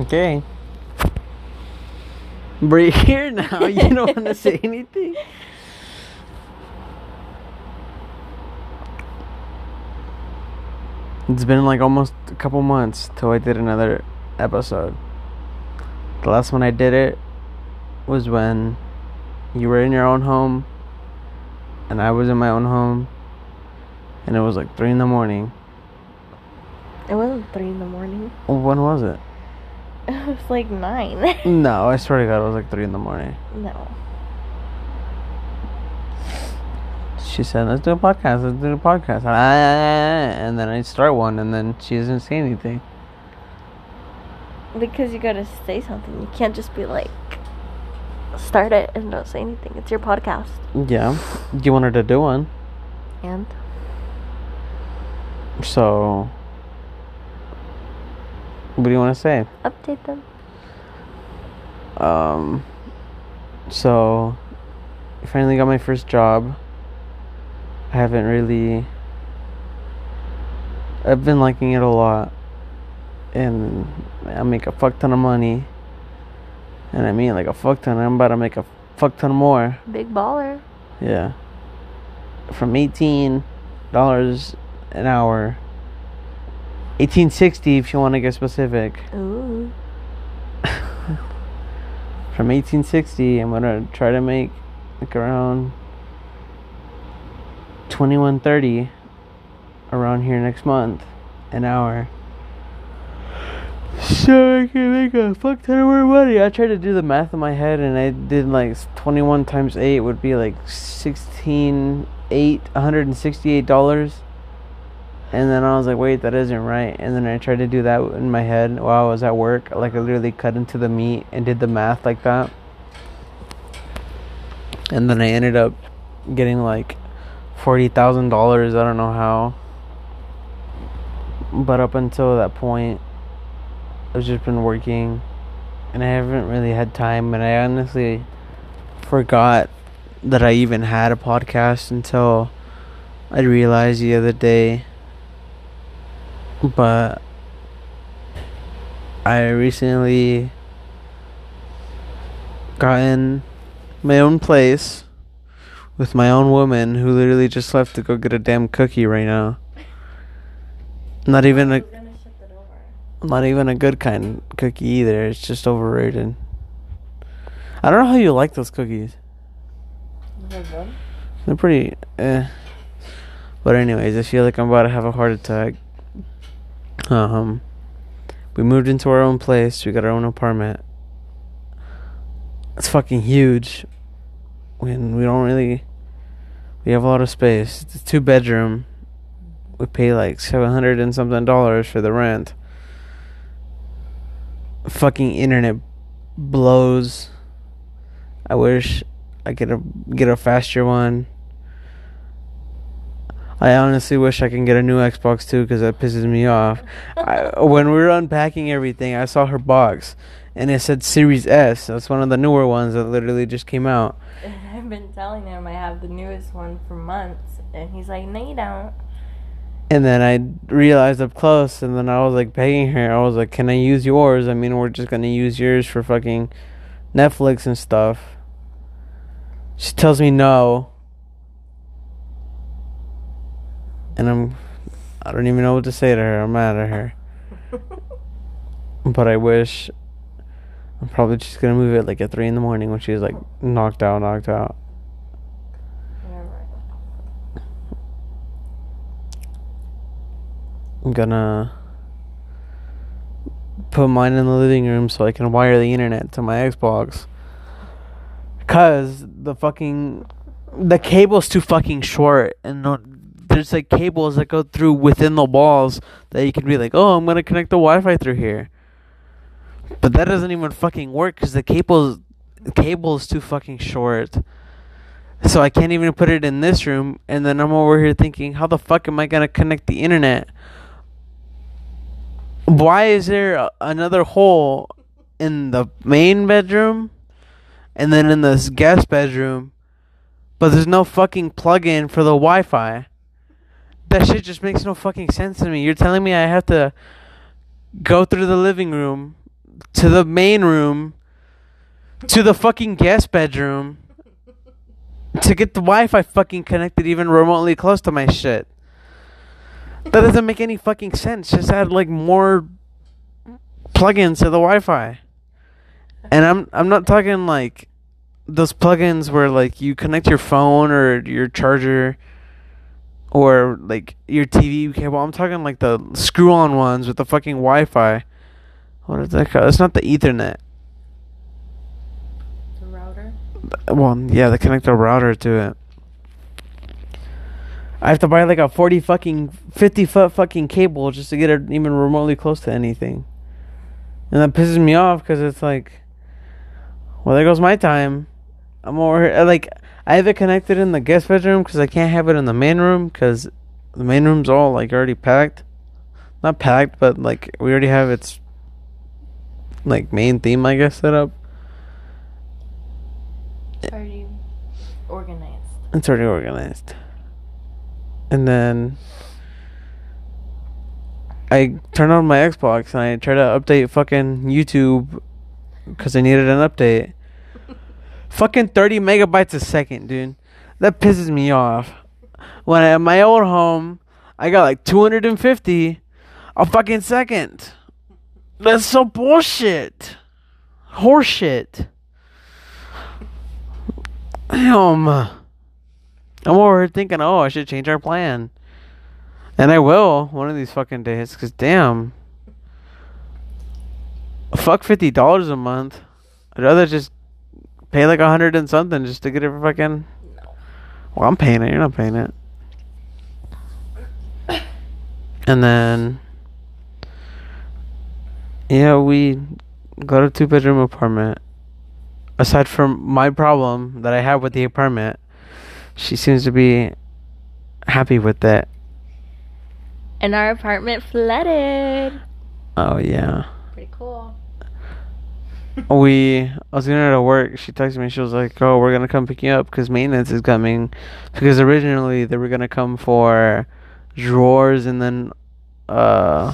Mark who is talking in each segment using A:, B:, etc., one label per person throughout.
A: Okay. We're here now. You don't want to say anything? It's been like almost a couple months till I did another episode. The last one I did it was when you were in your own home and I was in my own home and it was like 3 in the morning.
B: It wasn't three in the morning.
A: When was it?
B: It was like nine.
A: No, I swear to God, it was like 3 in the morning.
B: no.
A: She said, "Let's do a podcast. Let's do a podcast." Ah, ah, ah, and then I start one, and then she doesn't say anything.
B: Because you gotta say something. You can't just be like, start it and don't say anything. It's your podcast.
A: Yeah, you wanted to do one,
B: And
A: so what do you want to say?
B: update them.
A: Um, so I finally got my first job. I haven't really. I've been liking it a lot, and I make a fuck ton of money. And I mean, like a fuck ton. I'm about to make a fuck ton more.
B: Big baller.
A: Yeah. From eighteen dollars an hour. Eighteen sixty if you want to get specific.
B: Ooh.
A: From eighteen sixty I'm gonna try to make like around twenty one thirty around here next month. An hour. So I can make a fuck ton of more money. I tried to do the math in my head and I did like 21 times 8 would be like 16, 8, $168. And then I was like, wait, that isn't right. And then I tried to do that in my head while I was at work. Like I literally cut into the meat and did the math like that. And then I ended up getting like $40,000. I don't know how. But up until that point, I've just been working and I haven't really had time and I honestly forgot that I even had a podcast until I realized the other day but I recently gotten my own place with my own woman who literally just left to go get a damn cookie right now. Not even a not even a good kind of cookie either. It's just overrated. I don't know how you like those cookies. They're pretty eh. But anyways, I feel like I'm about to have a heart attack. Um we moved into our own place. We got our own apartment. It's fucking huge. When we don't really we have a lot of space. It's a two bedroom. We pay like 700 and something dollars for the rent fucking internet blows. I wish I could a, get a faster one. I honestly wish I can get a new Xbox too because that pisses me off. I, when we were unpacking everything, I saw her box and it said Series S. That's one of the newer ones that literally just came out.
B: I've been telling him I have the newest one for months, and he's like, "No, you don't."
A: And then I realized up close, and then I was like begging her. I was like, "Can I use yours? I mean, we're just gonna use yours for fucking Netflix and stuff." She tells me no, and I'm, I don't even know what to say to her. I'm mad at her, but I wish. I'm probably just gonna move it like at three in the morning when she's like knocked out, knocked out. I'm gonna put mine in the living room so I can wire the internet to my Xbox. Cause the fucking the cable's too fucking short, and no, there's like cables that go through within the walls that you can be like, oh, I'm gonna connect the Wi-Fi through here. But that doesn't even fucking work because the cable the cable is too fucking short. So I can't even put it in this room, and then I'm over here thinking, how the fuck am I gonna connect the internet? Why is there a, another hole in the main bedroom, and then in this guest bedroom, but there's no fucking plug-in for the Wi-Fi? That shit just makes no fucking sense to me. You're telling me I have to go through the living room, to the main room to the fucking guest bedroom to get the Wi-Fi fucking connected even remotely close to my shit. That doesn't make any fucking sense. Just add like more plugins to the Wi-Fi. And I'm I'm not talking like those plugins where like you connect your phone or your charger or like your TV cable. I'm talking like the screw-on ones with the fucking Wi-Fi. What is that called? It's not the Ethernet.
B: The router.
A: Well, yeah, they connect a router to it. I have to buy like a forty fucking fifty foot fucking cable just to get it even remotely close to anything, and that pisses me off because it's like, well, there goes my time. I'm over here like I have it connected in the guest bedroom because I can't have it in the main room because the main room's all like already packed, not packed, but like we already have its like main theme I guess set up.
B: Already organized.
A: It's already organized. And then I turn on my Xbox and I try to update fucking YouTube because I needed an update. Fucking 30 megabytes a second, dude. That pisses me off. When at my old home, I got like 250 a fucking second. That's so bullshit. Horseshit. Damn. I'm over thinking, oh, I should change our plan. And I will one of these fucking days, because damn. Fuck $50 a month. I'd rather just pay like a hundred and something just to get it for fucking. Well, I'm paying it. You're not paying it. And then. Yeah, we got a two bedroom apartment. Aside from my problem that I have with the apartment, she seems to be happy with that.
B: And our apartment flooded.
A: Oh yeah.
B: Pretty cool.
A: We I was gonna to work. She texted me. She was like, "Oh, we're gonna come pick you up because maintenance is coming." Because originally they were gonna come for drawers and then uh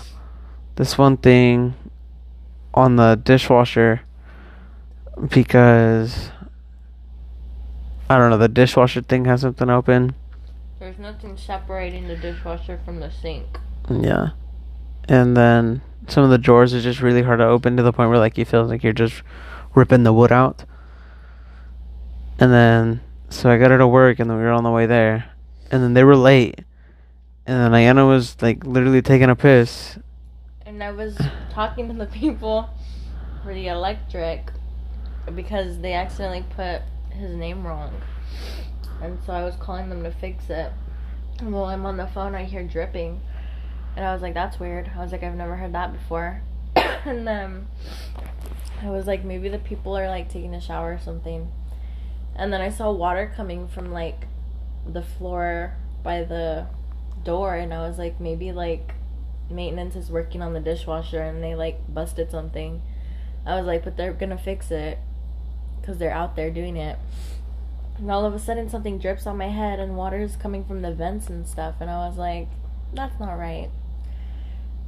A: this one thing on the dishwasher because I don't know the dishwasher thing has something open.
B: There's nothing separating the dishwasher from the sink.
A: Yeah. And then some of the drawers are just really hard to open to the point where like you feel like you're just ripping the wood out. And then so I got her to work and then we were on the way there. And then they were late. And then Ayana was like literally taking a piss.
B: And I was talking to the people for the electric because they accidentally put his name wrong. And so I was calling them to fix it. And while I'm on the phone, I hear dripping. And I was like, that's weird. I was like, I've never heard that before. and then I was like, maybe the people are like taking a shower or something. And then I saw water coming from like the floor by the door. And I was like, maybe like maintenance is working on the dishwasher and they like busted something. I was like, but they're gonna fix it because they're out there doing it. And all of a sudden, something drips on my head and water is coming from the vents and stuff. And I was like, that's not right.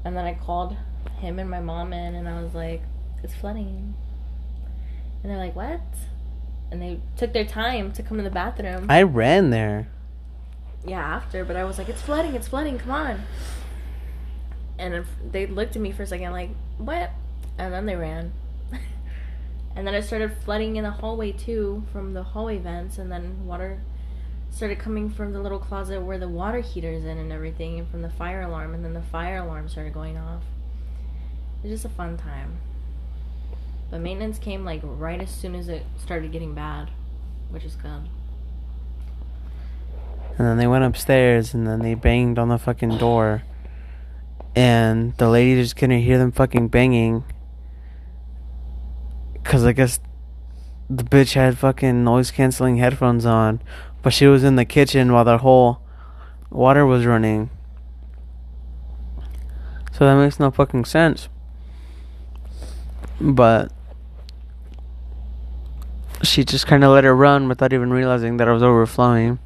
B: And then I called him and my mom in and I was like, it's flooding. And they're like, what? And they took their time to come to the bathroom.
A: I ran there.
B: yeah, after, but I was like, it's flooding, it's flooding, come on. And they looked at me for a second, like, what? And then they ran. and then it started flooding in the hallway too from the hallway vents, and then water started coming from the little closet where the water heater's in and everything, and from the fire alarm, and then the fire alarm started going off. It was just a fun time. But maintenance came like right as soon as it started getting bad, which is good.
A: And then they went upstairs and then they banged on the fucking door. And the lady just couldn't hear them fucking banging. Cause I guess the bitch had fucking noise canceling headphones on. But she was in the kitchen while the whole water was running. So that makes no fucking sense. But she just kind of let it run without even realizing that it was overflowing.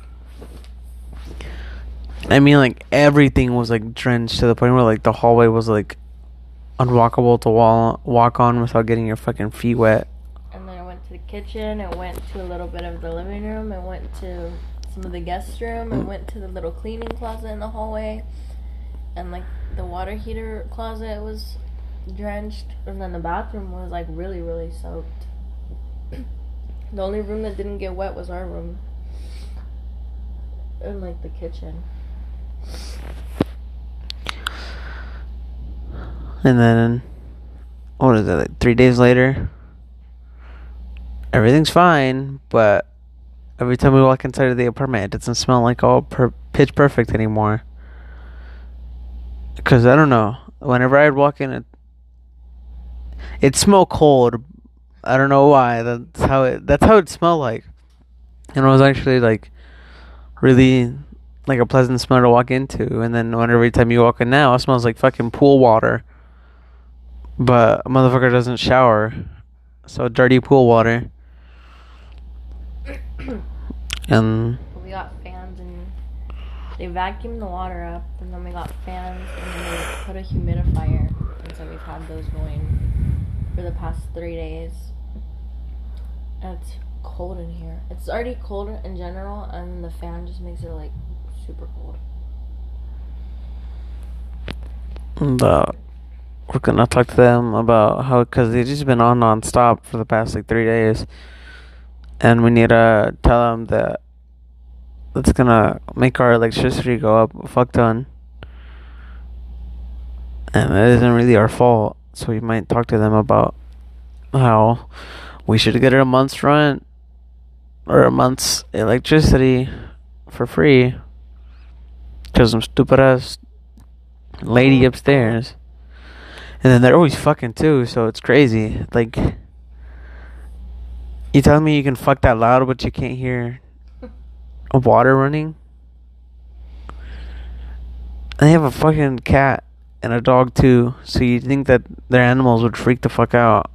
A: I mean, like everything was like drenched to the point where like the hallway was like unwalkable to wall- walk on without getting your fucking feet wet.
B: And then I went to the kitchen. I went to a little bit of the living room. I went to some of the guest room. I went to the little cleaning closet in the hallway. And like the water heater closet was drenched. And then the bathroom was like really, really soaked. the only room that didn't get wet was our room. And like the kitchen.
A: And then, what is it, like three days later? Everything's fine, but every time we walk inside of the apartment, it doesn't smell like all per- pitch perfect anymore. Because I don't know. Whenever I'd walk in, it, it smelled cold. I don't know why. That's how it. That's how it smelled like. And it was actually like really like a pleasant smell to walk into. And then when every time you walk in now, it smells like fucking pool water. But a motherfucker doesn't shower, so dirty pool water. And
B: we got fans and they vacuumed the water up, and then we got fans, and then they put a humidifier, and so we've had those going for the past three days. And it's cold in here. It's already cold in general, and the fan just makes it like super cold.
A: the we're gonna talk to them about how because they've just been on nonstop for the past like three days, and we need to tell them that that's gonna make our electricity go up a fuck ton, and it isn't really our fault. So we might talk to them about how we should get a month's rent or a month's electricity for free because some stupid ass lady upstairs. And then they're always fucking too, so it's crazy. Like, you telling me you can fuck that loud, but you can't hear water running? They have a fucking cat and a dog too, so you think that their animals would freak the fuck out.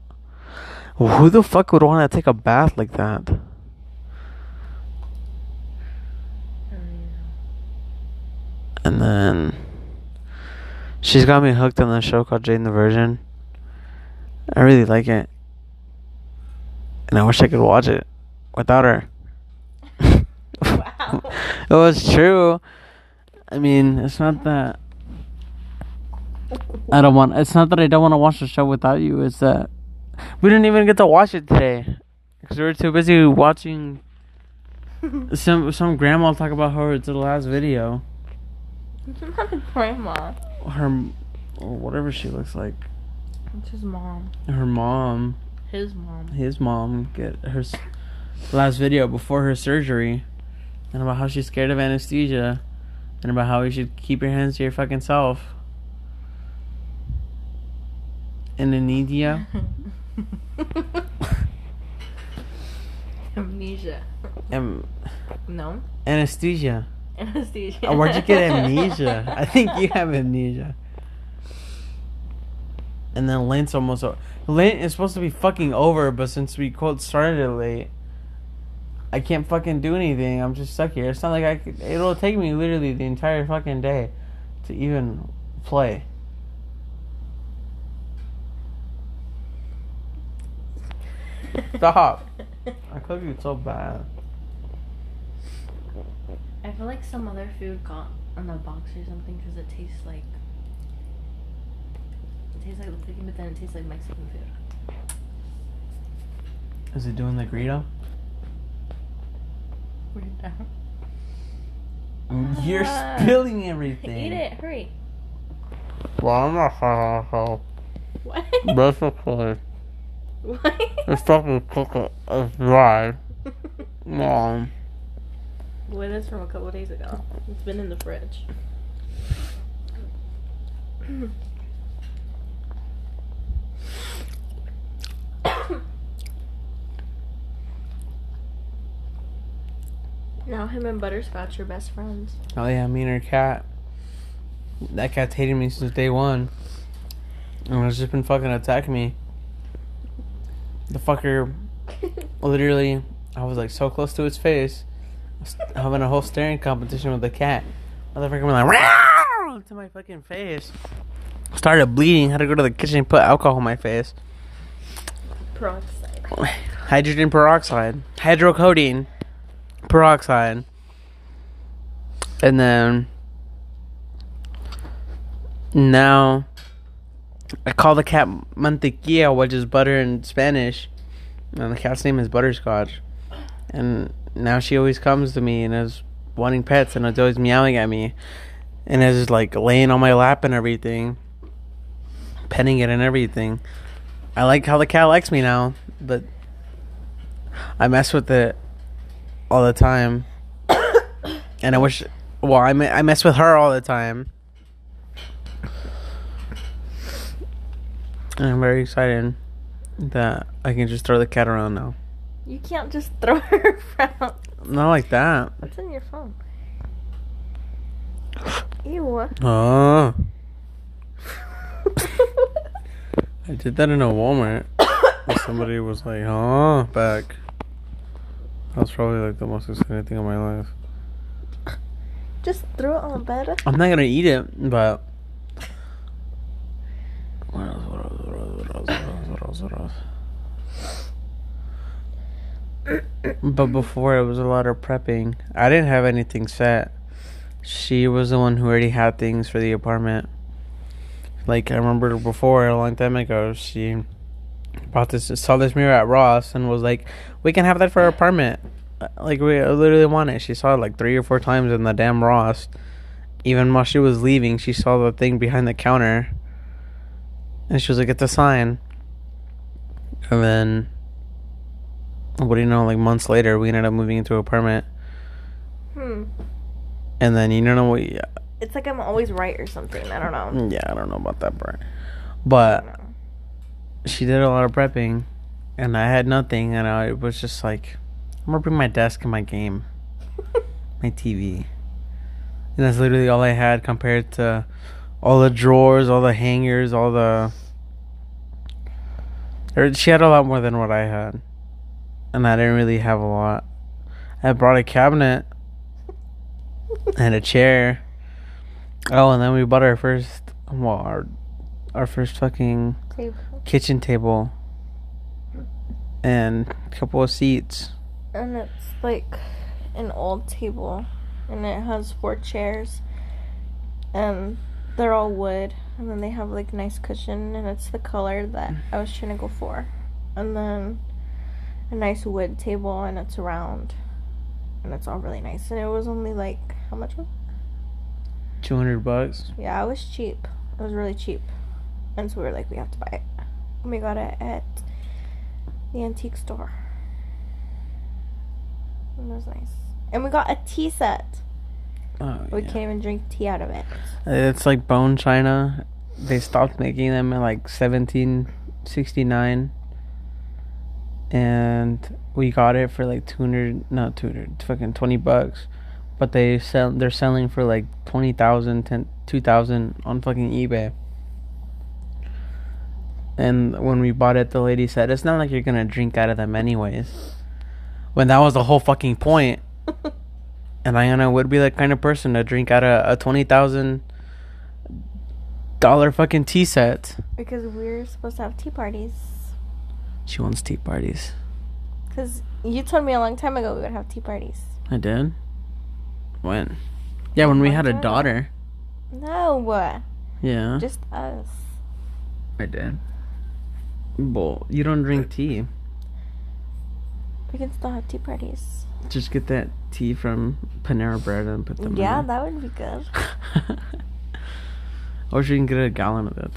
A: Who the fuck would want to take a bath like that? And then she's got me hooked on the show called Jane the Virgin. I really like it. And I wish I could watch it without her.
B: Wow.
A: it was true. I mean, it's not that I don't want. It's not that I don't want to watch the show without you. It's that we didn't even get to watch it today because we were too busy watching some some grandma talk about her it's the last video.
B: Not a grandma.
A: Her or whatever she looks like.
B: It's his mom.
A: Her mom,
B: His mom.
A: his mom, get her last video before her surgery, and about how she's scared of anesthesia, and about how you should keep your hands to your fucking self. Indonesia.
B: Amnesia.
A: Um,
B: No.
A: anesthesia.
B: Anesthesia.
A: Oh, where'd you get amnesia? I think you have amnesia. And then Lent's almost over. Lent is supposed to be fucking over, but since we quote started it late, I can't fucking do anything. I'm just stuck here. It's not like I could. It'll take me literally the entire fucking day to even play. Stop. I cook you so bad.
B: I feel like some other food got on the box or something because it tastes like. It tastes like the cooking, but then it tastes like Mexican food.
A: Is it doing the burrito?
B: Weird.
A: You're
B: Ah.
A: spilling everything.
B: Eat it, hurry.
A: Well, I'm not gonna help.
B: What?
A: Basically,
B: what?
A: it's fucking cook it. It's dry. Mom.
B: Well, it is from a couple days ago. It's been in the fridge. now him and Butterscotch are best friends.
A: Oh yeah, me and her cat. That cat's hated me since day one. And it's just been fucking attacking me. The fucker, literally, I was like so close to its face, I was having a whole staring competition with the cat. Motherfucker went like "Meow!" to my fucking face. Started bleeding. Had to go to the kitchen and put alcohol on my face.
B: Peroxide.
A: Hydrogen peroxide, hydrocodone peroxide, and then now I call the cat mantequilla, which is butter in Spanish, and the cat's name is Butterscotch. And now she always comes to me and is wanting pets, and is always meowing at me, and is like laying on my lap and everything, petting it and everything. I like how the cat likes me now, but I mess with it all the time, and I wish. Well, I me- I mess with her all the time, and I'm very excited that I can just throw the cat around now.
B: You can't just throw her around.
A: Not like that.
B: What's in your phone? Ew.
A: Oh, I did that in a Walmart. Somebody was like, "Huh?" Back. That was probably like the most exciting thing of my life.
B: just throw it on the bed.
A: I'm not gonna eat it, but. What else? What else? What else? What else? What else? What else? But before it was a lot of prepping. I didn't have anything set. She was the one who already had things for the apartment. Like I remember before a long time ago, she bought this saw this mirror at Ross and was like, "We can have that for our apartment." Like we literally want it. She saw it like three or four times in the damn Ross. Even while she was leaving, she saw the thing behind the counter, and she was like, "It's a sign." And then, what do you know? Like months later, we ended up moving into an apartment,
B: Hmm.
A: and then you don't know what.
B: It's like I'm always right or something. I don't know.
A: Mm, yeah, I don't know about that part, but she did a lot of prepping, and I had nothing, and I was just like, I'm gonna bring my desk and my game, my TV, and that's literally all I had compared to all the drawers, all the hangers, all the. She had a lot more than what I had, and I didn't really have a lot. I brought a cabinet and a chair. Oh, and then we bought our first, well, our our first fucking
B: Table.
A: kitchen table and a couple of seats.
B: And it's like an old table, and it has four chairs, and they're all wood, and then they have like nice cushion, and it's the color that mm. I was trying to go for, and then a nice wood table, and it's round, and it's all really nice, and it was only like how much was? it?
A: Two hundred bucks.
B: Yeah, it was cheap. It was really cheap, and so we were like, we have to buy it. And we got it at the antique store. And it was nice. And we got a tea set.
A: Oh,
B: We
A: yeah.
B: can't even drink tea out of it.
A: Uh, it's like bone china. They stopped making them in like seventeen sixty nine. And we got it for like two hundred, not two hundred, fucking twenty bucks. But they sell, they're selling for like twenty thousand, ten, two thousand on fucking eBay. And when we bought it, the lady said, "It's not like you're gonna drink out of them anyways." When that was the whole fucking point. And Ayana would be the kind of person to drink out of a twenty thousand dollar fucking tea set.
B: because we're supposed to have tea parties.
A: She wants tea parties.
B: Because you told me a long time ago we would have tea parties.
A: I did. When? Yeah, when we had a daughter.
B: No, what?
A: Yeah,
B: just us.
A: I did. Well, you don't drink tea.
B: We can still have tea parties.
A: Just get that tea from Panera Bread and put them.
B: Yeah,
A: in
B: that would be good.
A: there. or you can get a gallon of it.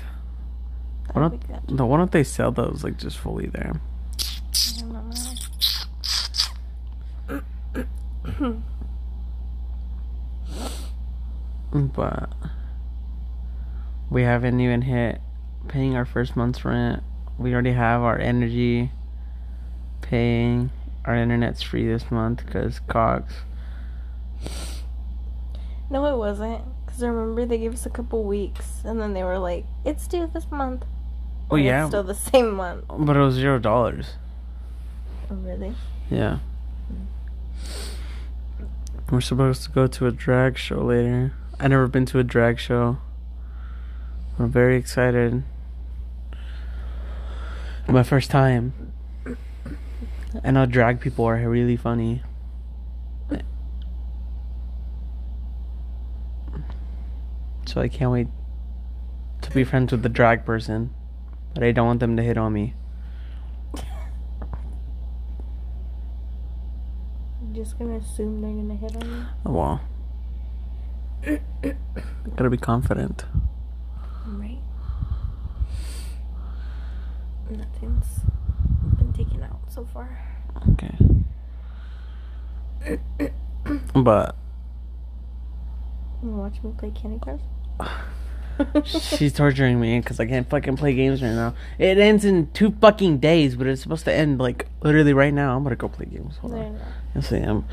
B: That
A: Why
B: would be good.
A: don't, why don't they sell those like just fully there?
B: I don't know.
A: But we haven't even hit paying our first month's rent. We already have our energy paying. Our internet's free this month because Cox.
B: No, it wasn't. Because I remember they gave us a couple weeks, and then they were like, "It's due this month."
A: Oh
B: And
A: yeah,
B: it's still the same month.
A: but it was zero dollars.
B: Oh, really?
A: Yeah. Mm. We're supposed to go to a drag show later. I never been to a drag show. I'm very excited. My first time. I know drag people are really funny. So I can't wait to be friends with the drag person. But I don't want them to hit on me.
B: I'm just gonna assume they're gonna hit on
A: Oh, well. Gotta be confident.
B: Right. Nothing's been taken out so far.
A: Okay. But
B: You watch me play Candy Crush?
A: she's torturing me because I can't fucking play games right now. It ends in two fucking days, but it's supposed to end like literally right now. I'm gonna go play games. Hold
B: No,
A: on. Yes, I am.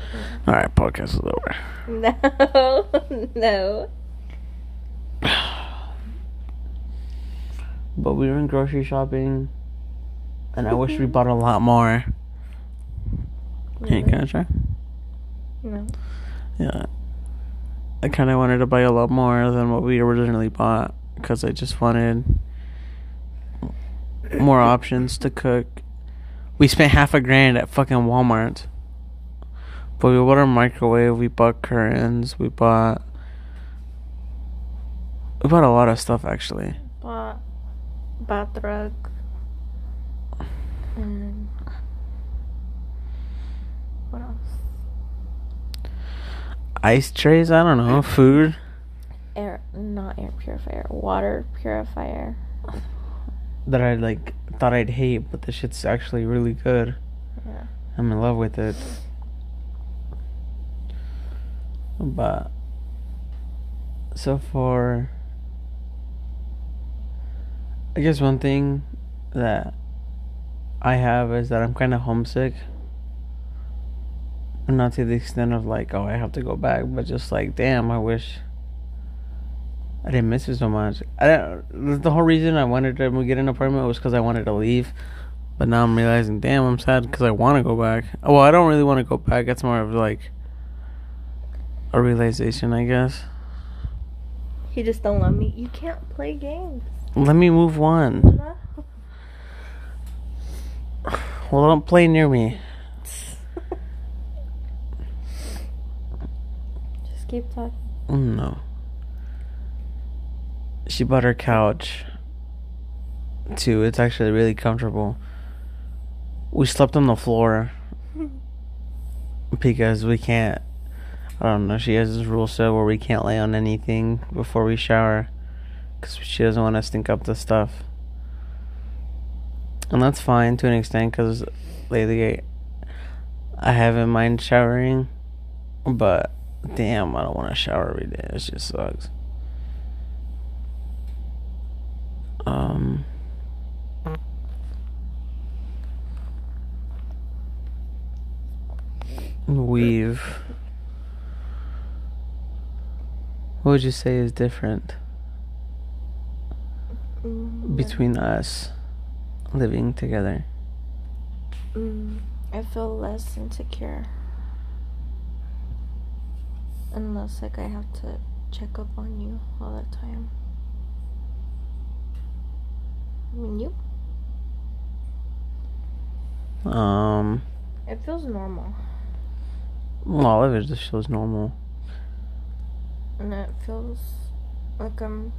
A: All right, podcast is over.
B: no, no.
A: But we were in grocery shopping, and I wish we bought a lot more. Hey, can I try?
B: No.
A: Yeah. I kind of wanted to buy a lot more than what we originally bought because I just wanted more options to cook. We spent half a grand at fucking Walmart. But we bought a microwave, we bought curtains, we bought. We bought a lot of stuff actually.
B: Bought bath rug. And what else?
A: Ice trays, I don't know, food.
B: Air, not air purifier, water purifier.
A: That I like thought I'd hate, but the shit's actually really good.
B: Yeah.
A: I'm in love with it. But so far, I guess one thing that I have is that I'm kind of homesick. Not to the extent of like, oh, I have to go back, but just like, damn, I wish I didn't miss it so much. I don't, the whole reason I wanted to get an apartment was because I wanted to leave. But now I'm realizing, damn, I'm sad because I want to go back. Well, I don't really want to go back. It's more of like a realization, I guess.
B: You just don't let me. You can't play games.
A: Let me move one. Well, don't play near me.
B: Just keep talking.
A: Mm, No. She bought her couch too. It's actually really comfortable. We slept on the floor because we can't. I don't know. She has this rule set where we can't lay on anything before we shower because she doesn't want to stink up the stuff. And that's fine to an extent because lately I, I haven't mind showering, but damn, I don't want to shower every day. It just sucks. Um. We've. What would you say is different between us living together?
B: Mm, I feel less insecure. Unless, like, I have to check up on you all the time. I mean, you?
A: Um.
B: It feels normal.
A: Well, it just feels normal.
B: And it feels like I'm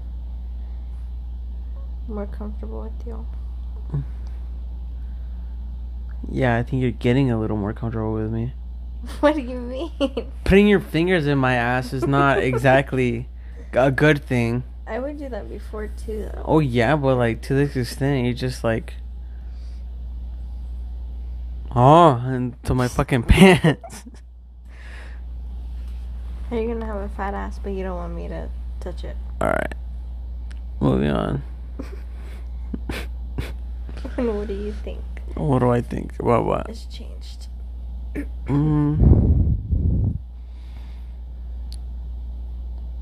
B: more comfortable with you.
A: Yeah, I think you're getting a little more comfortable with me.
B: what do you mean?
A: Putting your fingers in my ass is not exactly a good thing.
B: I would do that before, too, though.
A: Oh yeah, but like to this extent, you just like, oh, into my fucking pants.
B: Are you gonna have a fat ass, but you don't want me to touch it?
A: All right, moving on.
B: what do you think
A: What do I think? What what?
B: It's changed?
A: Mm.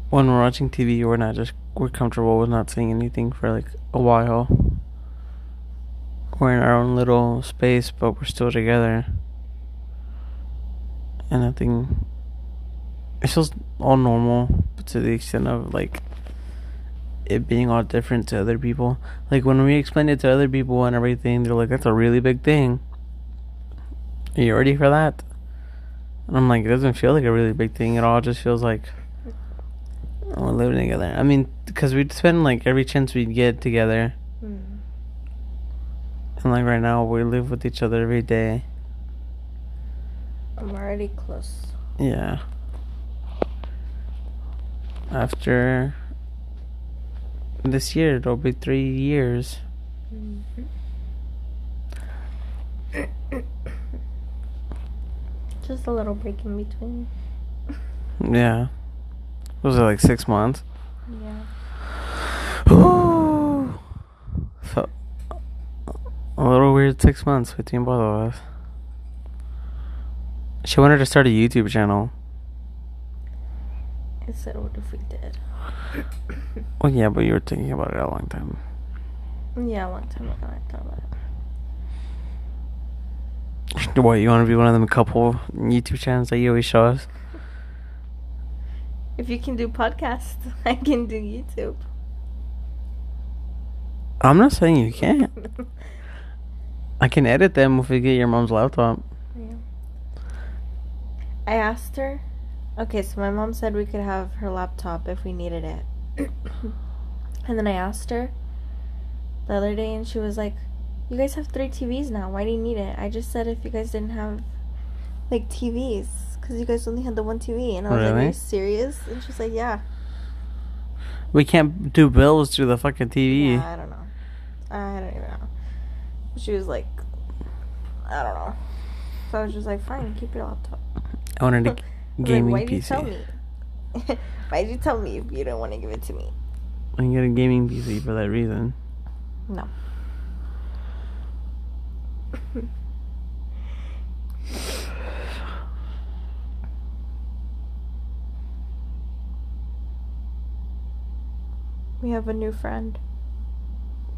A: When we're watching TV, we're not just we're comfortable with not saying anything for like a while. We're in our own little space, but we're still together. And I think it feels all normal, but to the extent of like it being all different to other people. Like when we explain it to other people and everything, they're like, "That's a really big thing." Are you ready for that? And I'm like, it doesn't feel like a really big thing at all. It just feels like we're living together. I mean, because we'd spend like every chance we'd get together.
B: Mm.
A: And like right now, we live with each other every day.
B: I'm already close.
A: Yeah. After this year, it'll be three years.
B: Just a little break in between.
A: Yeah. Was it like six months?
B: Yeah.
A: Ooh. So, a little weird six months between both of us. She wanted to start a YouTube channel.
B: I said, what if we did?
A: Well, yeah, but you were thinking about it a long time.
B: Yeah, a long time ago I thought about it.
A: What, you want to be one of them couple YouTube channels that you always show us?
B: If you can do podcasts, I can do YouTube.
A: I'm not saying you can't. I can edit them if we get your mom's laptop.
B: Yeah. I asked her. Okay, so my mom said we could have her laptop if we needed it. and then I asked her the other day, and she was like, You guys have three TVs now. Why do you need it? I just said if you guys didn't have, like, TVs. Because you guys only had the one TV. And I was like, Are you serious? And she's like, Yeah.
A: We can't do bills through the fucking TV.
B: Yeah, I don't know. I don't even know. She was like, I don't know. So I was just like, Fine, keep your laptop.
A: I wanted a gaming
B: like, why did you tell me? why did you tell me if you don't want to give it to me?
A: I can get a gaming PC for that reason.
B: No. We have a new friend.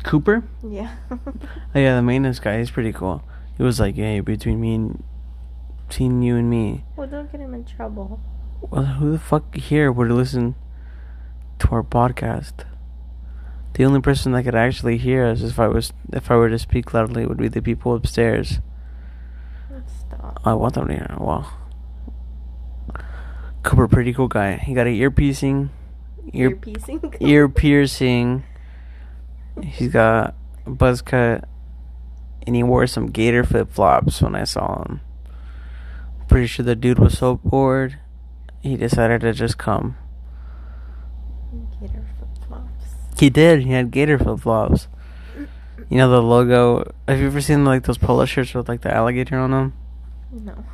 A: Cooper?
B: Yeah.
A: Oh yeah, the maintenance guy. He's pretty cool. He was like, "Hey, between me and between you and me,
B: well, don't get him in trouble.
A: well, who the fuck here would listen to our podcast? The only person that could actually hear us, if I was, if I were to speak loudly, would be the people upstairs.
B: Stop.
A: I want them to hear. Well, Cooper, pretty cool guy. He got a ear piercing,
B: Ear
A: ear
B: piecing.
A: ear piercing. He's got a buzz cut, and he wore some gator flip flops when I saw him. Pretty sure the dude was so bored, he decided to just come.
B: Gator flip flops.
A: He did. He had gator flip flops. You know the logo. Have you ever seen like those polo shirts with like the alligator on them?
B: No.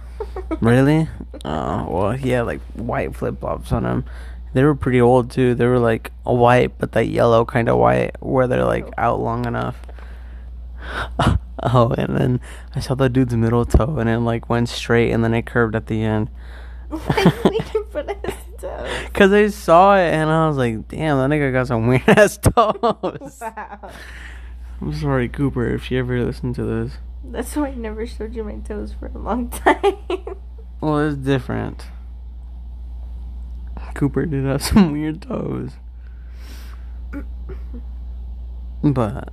A: Really? Oh well, he had like white flip flops on them. They were pretty old too. They were like a white, but that yellow kind of white, where they're like
B: Oh.
A: out long enough. oh, and then I saw the dude's middle toe, and it like went straight, and then it curved at the end.
B: Why we can put his toes?
A: Cause I saw it, and I was like, "Damn, that nigga got some weird ass toes."
B: Wow.
A: I'm sorry, Cooper, if you ever listen to this.
B: That's why I never showed you my toes for a long time.
A: Well, it's different. Cooper did have some weird toes. But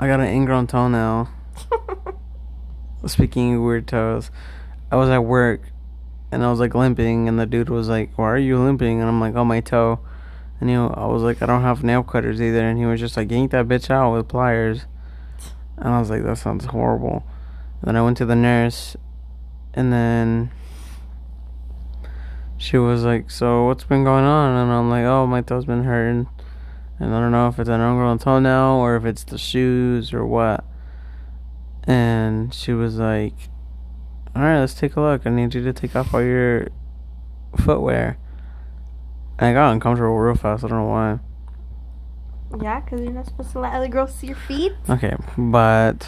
A: I got an ingrown toenail. Speaking of weird toes, I was at work and I was like limping, and the dude was like, "Why are you limping?" And I'm like, "Oh, my toe." And you I was like, "I don't have nail cutters either," and he was just like, "Yank that bitch out with pliers." And I was like, "That sounds horrible." And then I went to the nurse, and then she was like, "So what's been going on?" And I'm like, "Oh, my toe's been hurting." And I don't know if it's an ingrown toenail or if it's the shoes or what. And she was like, All right, let's take a look. I need you to take off all your footwear. And I got uncomfortable real fast. I don't know why.
B: yeah, because you're not supposed to let other girls see your feet.
A: Okay, but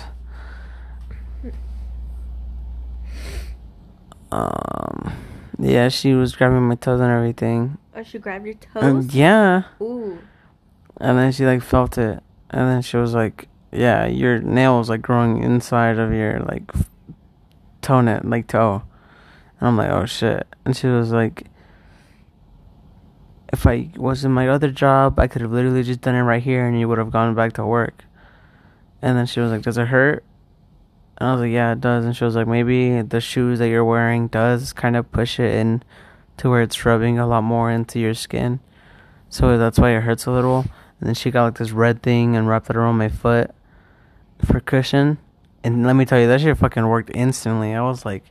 A: um, yeah, she was grabbing my toes and everything.
B: Or she grabbed your
A: And
B: toes.
A: yeah,
B: Ooh.
A: and then she like felt it, and then she was like, "Yeah, your nail was like growing inside of your like toenail, like toe." Oh. And I'm like, "Oh shit!" And she was like, if I was in my other job, I could have literally just done it right here and you would have gone back to work. And then she was like, Does it hurt? And I was like, Yeah, it does. And she was like, Maybe the shoes that you're wearing does kind of push it in to where it's rubbing a lot more into your skin. So that's why it hurts a little. And then she got like this red thing and wrapped it around my foot for cushion. And let me tell you, that shit fucking worked instantly. I was like,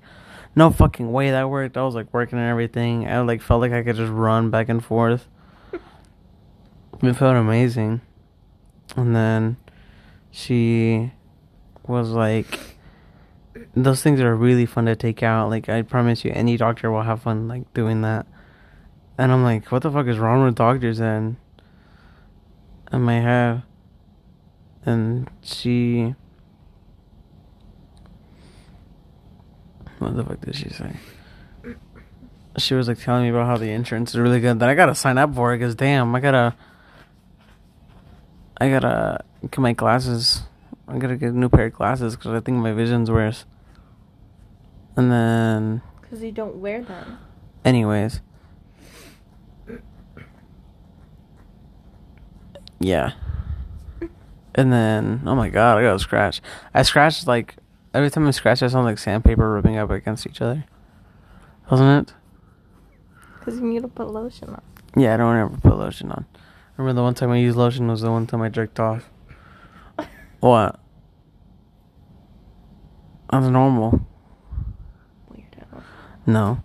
A: no fucking way that worked. I was like working and everything. I like felt like I could just run back and forth. it felt amazing. And then she was like, those things are really fun to take out. Like I promise you, any doctor will have fun like doing that. And I'm like, what the fuck is wrong with doctors then? I might have. And she What the fuck did she say? She was like telling me about how the insurance is really good. Then I gotta sign up for it because damn, I gotta, I gotta get my glasses. I gotta get a new pair of glasses because I think my vision's worse. And then,
B: Because you don't wear them.
A: anyways, yeah. And then, oh my god, I got a scratch. I scratched like every time I scratch, I sound like sandpaper rubbing up against each other. Wasn't it?
B: Because you need to put lotion on.
A: Yeah, I don't ever put lotion on. Remember the one time I used lotion was the one time I jerked off. What? That's normal.
B: Weirdo.
A: No.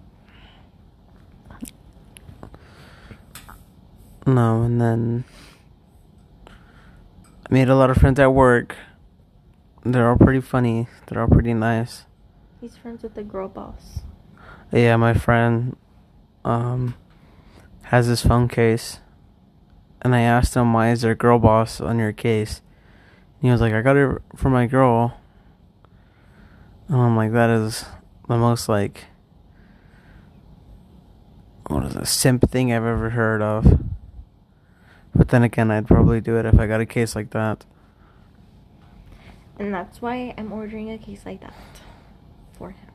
A: No, and then I made a lot of friends at work. They're all pretty funny. They're all pretty nice.
B: He's friends with the girl boss.
A: Yeah, my friend um has this phone case. And I asked him why is there a girl boss on your case? And he was like, I got it for my girl. And I'm like, that is the most like what is a simp thing I've ever heard of. But then again, I'd probably do it if I got a case like that.
B: And that's why I'm ordering a case like that for him.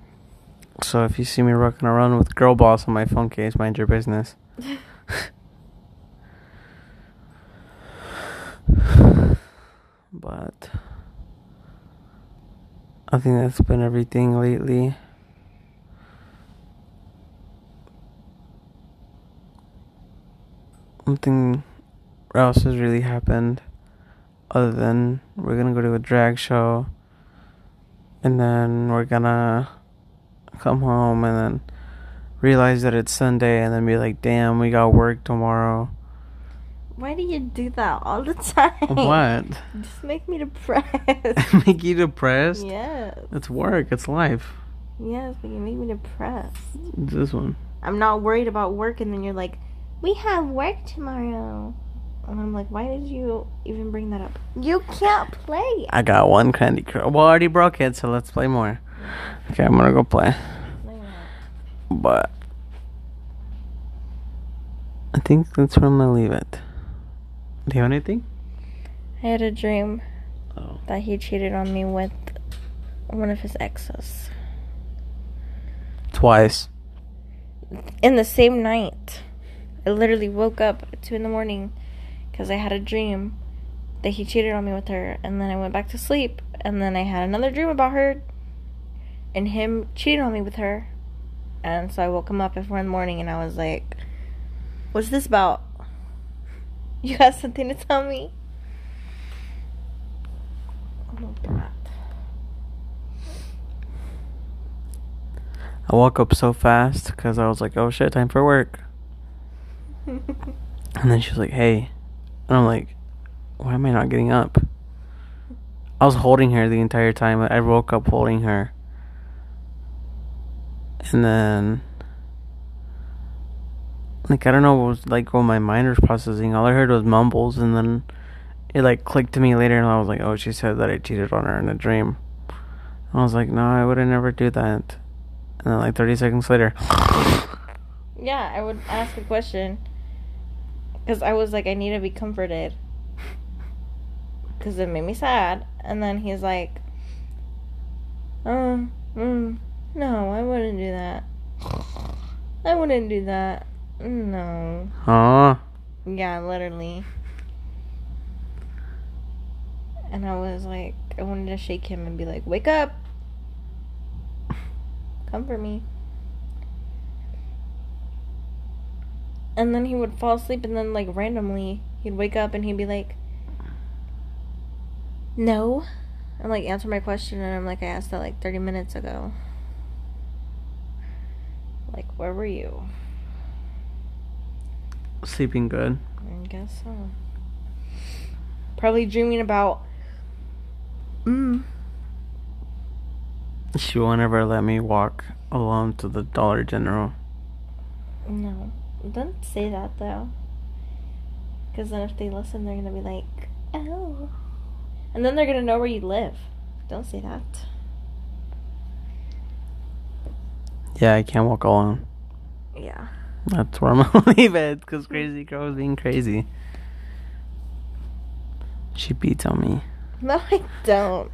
A: So if you see me rocking around with girl boss on my phone case, mind your business. but I think that's been everything lately. Nothing else has really happened other than we're gonna go to a drag show and then we're gonna come home and then realize that it's Sunday and then be like, damn, we got work tomorrow.
B: Why do you do that all the time?
A: What?
B: Just make me depressed.
A: Make you depressed?
B: yes.
A: It's work, it's life.
B: Yes, but you make me depressed.
A: This one.
B: I'm not worried about work, and then you're like, we have work tomorrow. And I'm like, why did you even bring that up? You can't play.
A: I got one Candy Crush. Well, I already broke it, so let's play more. Okay, I'm gonna go play.
B: No.
A: But I think that's where I'm gonna leave it. Do you have anything?
B: I had a dream
A: Oh.
B: that he cheated on me with one of his exes.
A: Twice.
B: In the same night. I literally woke up at 2 in the morning because I had a dream that he cheated on me with her. And then I went back to sleep. And then I had another dream about her and him cheating on me with her. And so I woke him up at 4 in the morning and I was like, What's this about? You have something to tell me? Oh my god.
A: I woke up so fast because I was like, oh shit, time for work. And then she was like, hey. And I'm like, why am I not getting up? I was holding her the entire time. I woke up holding her. And then, like, I don't know what was, like, what my mind was processing. All I heard was mumbles. And then it, like, clicked to me later. And I was like, oh, she said that I cheated on her in a dream. I was like, no, I would have never do that. And then, like, 30 seconds later,
B: Yeah, I would ask a question. Because I was like, I need to be comforted. Because it made me sad. And then he's like, um, mm, no, I wouldn't do that. I wouldn't do that. No.
A: Huh?
B: Yeah, literally. And I was like, I wanted to shake him and be like, wake up! Comfort me. And then he would fall asleep, and then, like, randomly, he'd wake up and he'd be like, no. And, like, answer my question, and I'm like, I asked that, like, 30 minutes ago. Like, where were you?
A: Sleeping good.
B: I guess so. Probably dreaming about. Mm.
A: She won't ever let me walk alone to the Dollar General.
B: No. Don't say that though. Because then if they listen, they're gonna be like, oh. And then they're gonna know where you live. Don't say that.
A: Yeah, I can't walk alone.
B: Yeah.
A: That's where I'm gonna leave it because Crazy Girl is being crazy. She beats on me.
B: No, I don't.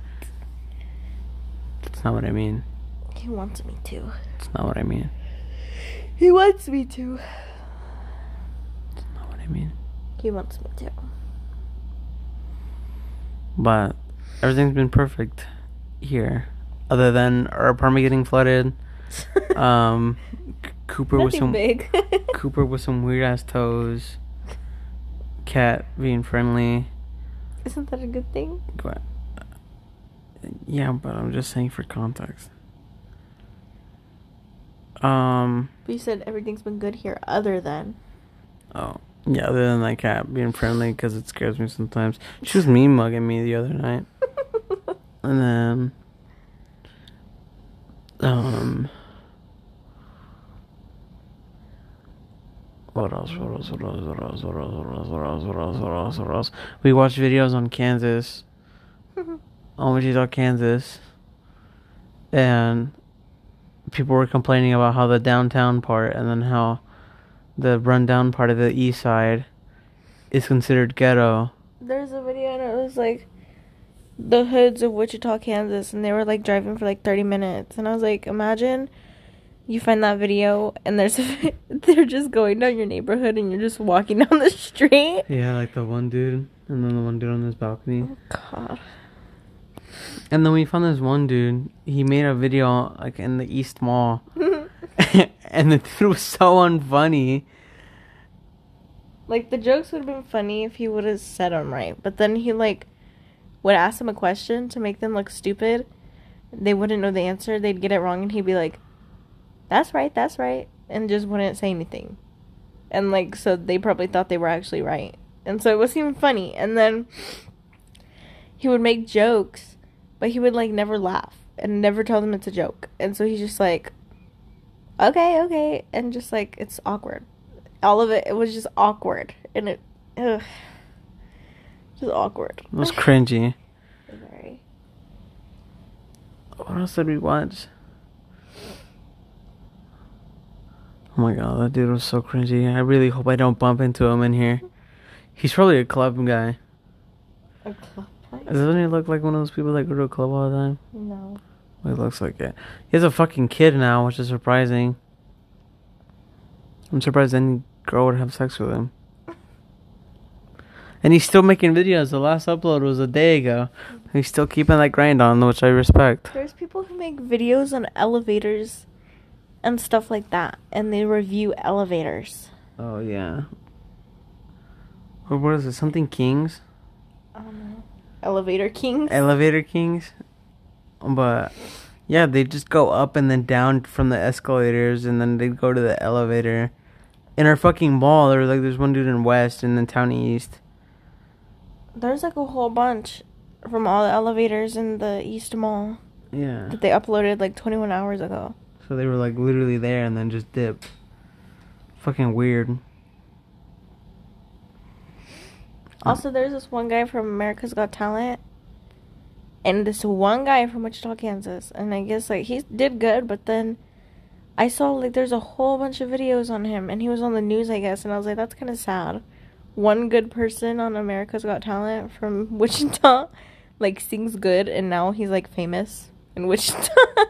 A: That's not what I mean.
B: He wants me to.
A: That's not what I mean.
B: He wants me to.
A: That's not what I mean.
B: He wants me to.
A: But everything's been perfect here, other than our apartment getting flooded. Um, C- Cooper with some
B: big.
A: Cooper with some weird ass toes. Cat being friendly.
B: Isn't that a good thing?
A: But, yeah, but I'm just saying for context. Um.
B: But you said everything's been good here, other than.
A: Oh. Yeah, other than that cat being friendly because it scares me sometimes. She was mean mugging me the other night. And then. Um. What else? What else? What else? What else? What else? What else? What else? What else? What else? What else? We watched videos on Kansas, on which is Wichita, Kansas, and people were complaining about how the downtown part and then how the rundown part of the east side is considered ghetto.
B: There's a video and it was like the hoods of Wichita, Kansas, and they were like driving for like 30 minutes. And I was like, imagine you find that video and there's a, they're just going down your neighborhood and you're just walking down the street.
A: Yeah, like the one dude and then the one dude on this balcony.
B: Oh, God.
A: And then we found this one dude. He made a video like in the East Mall, and the dude was so unfunny.
B: like the jokes would have been funny if he would have said them right, but then he like would ask them a question to make them look stupid. They wouldn't know the answer. They'd get it wrong, and he'd be like, "That's right, that's right," and just wouldn't say anything. And like so, they probably thought they were actually right, and so it wasn't even funny. And then he would make jokes, but he would like never laugh and never tell them it's a joke. And so he's just like, "Okay, okay," and just like it's awkward all of it it was just awkward and it ugh, just awkward
A: It was cringy.
B: Very.
A: What else did we watch? Oh my god, that dude was so cringy. I really hope I don't bump into him in here. He's probably a club guy.
B: A club place?
A: Doesn't he look like one of those people that go to a club all the time?
B: no
A: He looks like it. He has a fucking kid now, which is surprising. I'm surprised any girl would have sex with him. And he's still making videos. The last upload was a day ago. He's still keeping that grind on, which I respect.
B: there's people who make videos on elevators and stuff like that and they review elevators
A: Oh yeah. Or what is it? Something Kings?
B: i don't know elevator kings
A: Elevator Kings? But yeah, they just go up and then down from the escalators and then they go to the elevator. In our fucking mall, there's like there's one dude in West and then Town East.
B: there's like a whole bunch from all the elevators in the east mall
A: Yeah.
B: that they uploaded like 21 hours ago
A: So they were like literally there and then just dipped. Fucking weird.
B: Also, there's this one guy from America's Got Talent, and this one guy from Wichita, Kansas, and I guess like he did good, but then I saw like there's a whole bunch of videos on him, and he was on the news, I guess, and I was like, that's kind of sad. One good person on America's Got Talent from Wichita, like sings good, and now he's like famous in Wichita.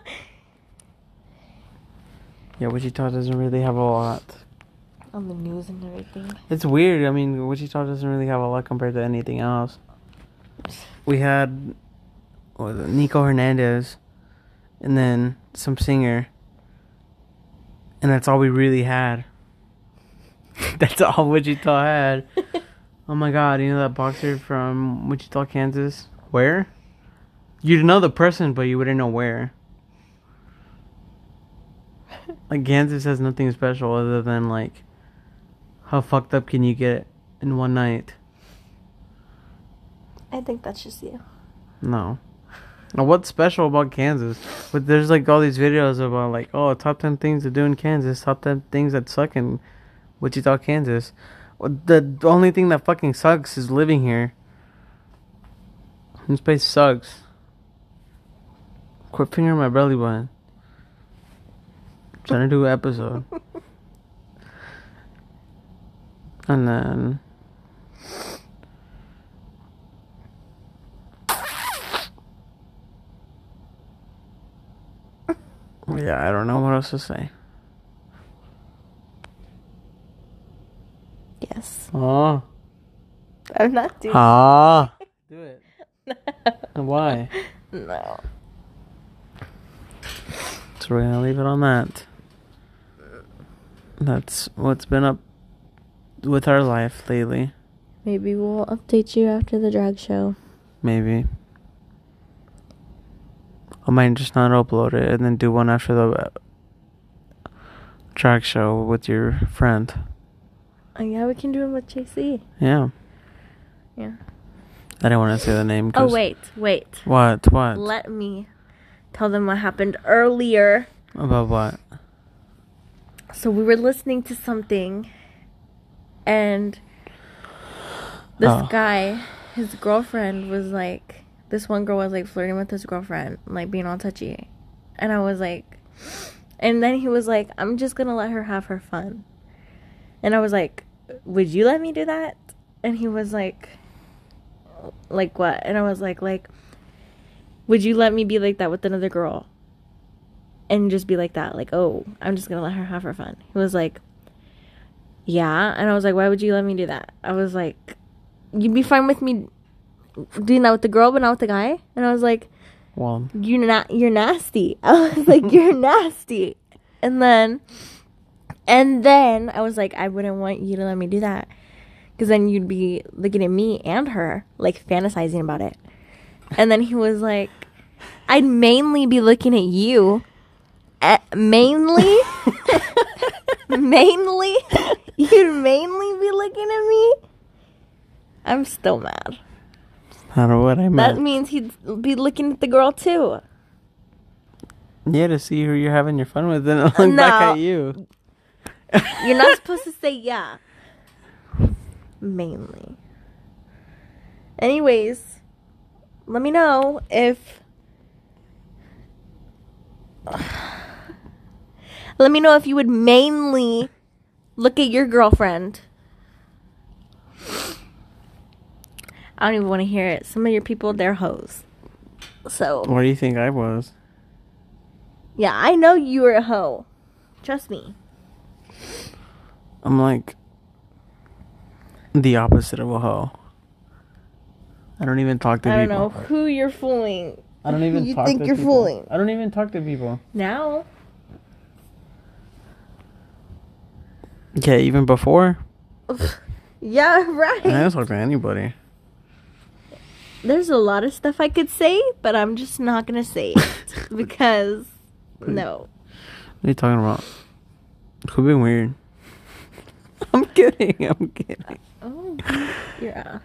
A: Yeah, Wichita doesn't really have a lot.
B: on the news and everything.
A: It's weird. I mean, Wichita doesn't really have a lot compared to anything else. We had what was it, Nico Hernandez, and then some singer, and that's all we really had. that's all Wichita had. Oh my god, you know that boxer from Wichita, Kansas? Where? You'd know the person, but you wouldn't know where. Like Kansas has nothing special other than like how fucked up can you get in one night?
B: I think that's just you.
A: No. Now what's special about Kansas? But there's like all these videos about like, oh, top ten things to do in Kansas, top ten things that suck in Wichita, Kansas. The only thing that fucking sucks is living here. This place sucks. Quit fingering my belly button. trying to do an episode. and then Yeah, I don't know what else to say.
B: Yes.
A: Oh.
B: I'm not doing
A: Ah. Do it. Why?
B: No.
A: So we're gonna leave it on that. That's what's been up with our life lately.
B: Maybe we'll update you after the drag show.
A: Maybe. I might just not upload it and then do one after the uh, track show with your friend.
B: Oh, yeah, we can do it with JC.
A: Yeah.
B: Yeah.
A: I didn't want to say the name.
B: oh wait, wait.
A: What? What?
B: Let me tell them what happened earlier.
A: About what?
B: So we were listening to something, and this
A: Oh.
B: guy, his girlfriend was like, this one girl was like flirting with his girlfriend, like being all touchy. And I was like, and then he was like, I'm just gonna let her have her fun. And I was like, Would you let me do that? And he was like, Like what? And I was like, Like, would you let me be like that with another girl? and just be like that, like, oh, I'm just gonna let her have her fun. He was like, yeah, and I was like, why would you let me do that? I was like, you'd be fine with me doing that with the girl, but not with the guy. And I was like,
A: Well,
B: you're not, you're nasty. I was like, you're nasty. And then, and then I was like, I wouldn't want you to let me do that, because then you'd be looking at me and her, like fantasizing about it. And then he was like, I'd mainly be looking at you. Uh, mainly, mainly, you'd mainly be looking at me. I'm still mad.
A: I don't know what I
B: That means he'd be looking at the girl too.
A: yeah, to see who you're having your fun with, and look
B: No.
A: back at you.
B: You're not supposed to say yeah. Mainly. Anyways, let me know if. let me know if you would mainly look at your girlfriend. I don't even want to hear it. Some of your people, they're hoes. So,
A: What do you think I was?
B: yeah, I know you were a hoe. Trust me.
A: I'm like the opposite of a hoe. I don't even talk to people.
B: I don't know who you're fooling.
A: I don't even
B: You
A: talk
B: think
A: to
B: you're
A: people.
B: fooling.
A: I don't even talk to people.
B: Now,
A: Okay, even before,
B: yeah, right.
A: I don't talk to anybody.
B: There's a lot of stuff I could say, but I'm just not gonna say it because no.
A: What are you talking about? Quit being weird. I'm kidding. I'm kidding.
B: Uh, oh, your ass.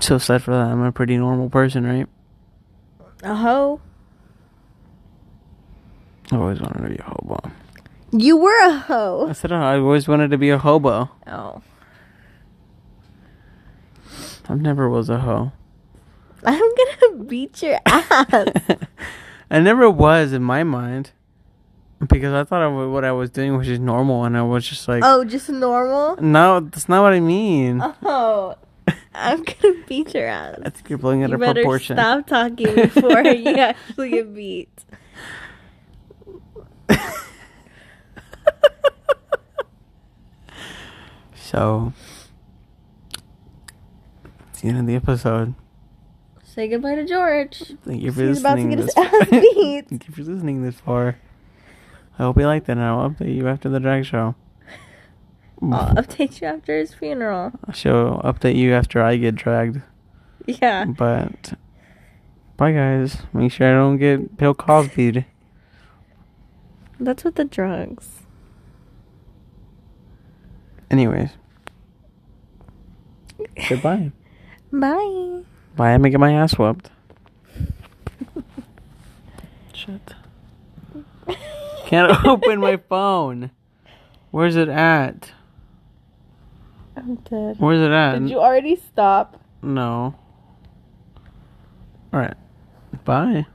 A: So sad for that. I'm a pretty normal person, right?
B: A hoe.
A: I always wanted to be a hobo.
B: You were a hoe.
A: I said I always wanted to be a hobo.
B: Oh,
A: I never was a hoe.
B: I'm gonna beat your ass.
A: I never was in my mind because I thought wa- what I was doing was just normal, and I was just like,
B: oh, just normal.
A: no, that's not what I mean.
B: Oh, I'm gonna beat your ass.
A: I think you're blowing it
B: You
A: out of
B: better
A: proportion.
B: stop talking before you actually get beat.
A: So, the end of the episode.
B: Say goodbye to George.
A: Thank you for
B: He's about to
A: listening.
B: get his
A: this
B: ass beat.
A: Thank you for listening this far. I hope you liked it, and I'll update you after the drag show.
B: I'll update you after his funeral.
A: I shall update you after I get dragged.
B: Yeah.
A: But bye, guys. Make sure I don't get Bill Cosby'd.
B: That's with the drugs.
A: Anyways, goodbye.
B: Bye.
A: Bye. I'm gonna get my ass whooped. Shit. Can't open my phone. Where's it at?
B: I'm dead.
A: Where's it at?
B: Did you already stop?
A: No. Alright. Bye.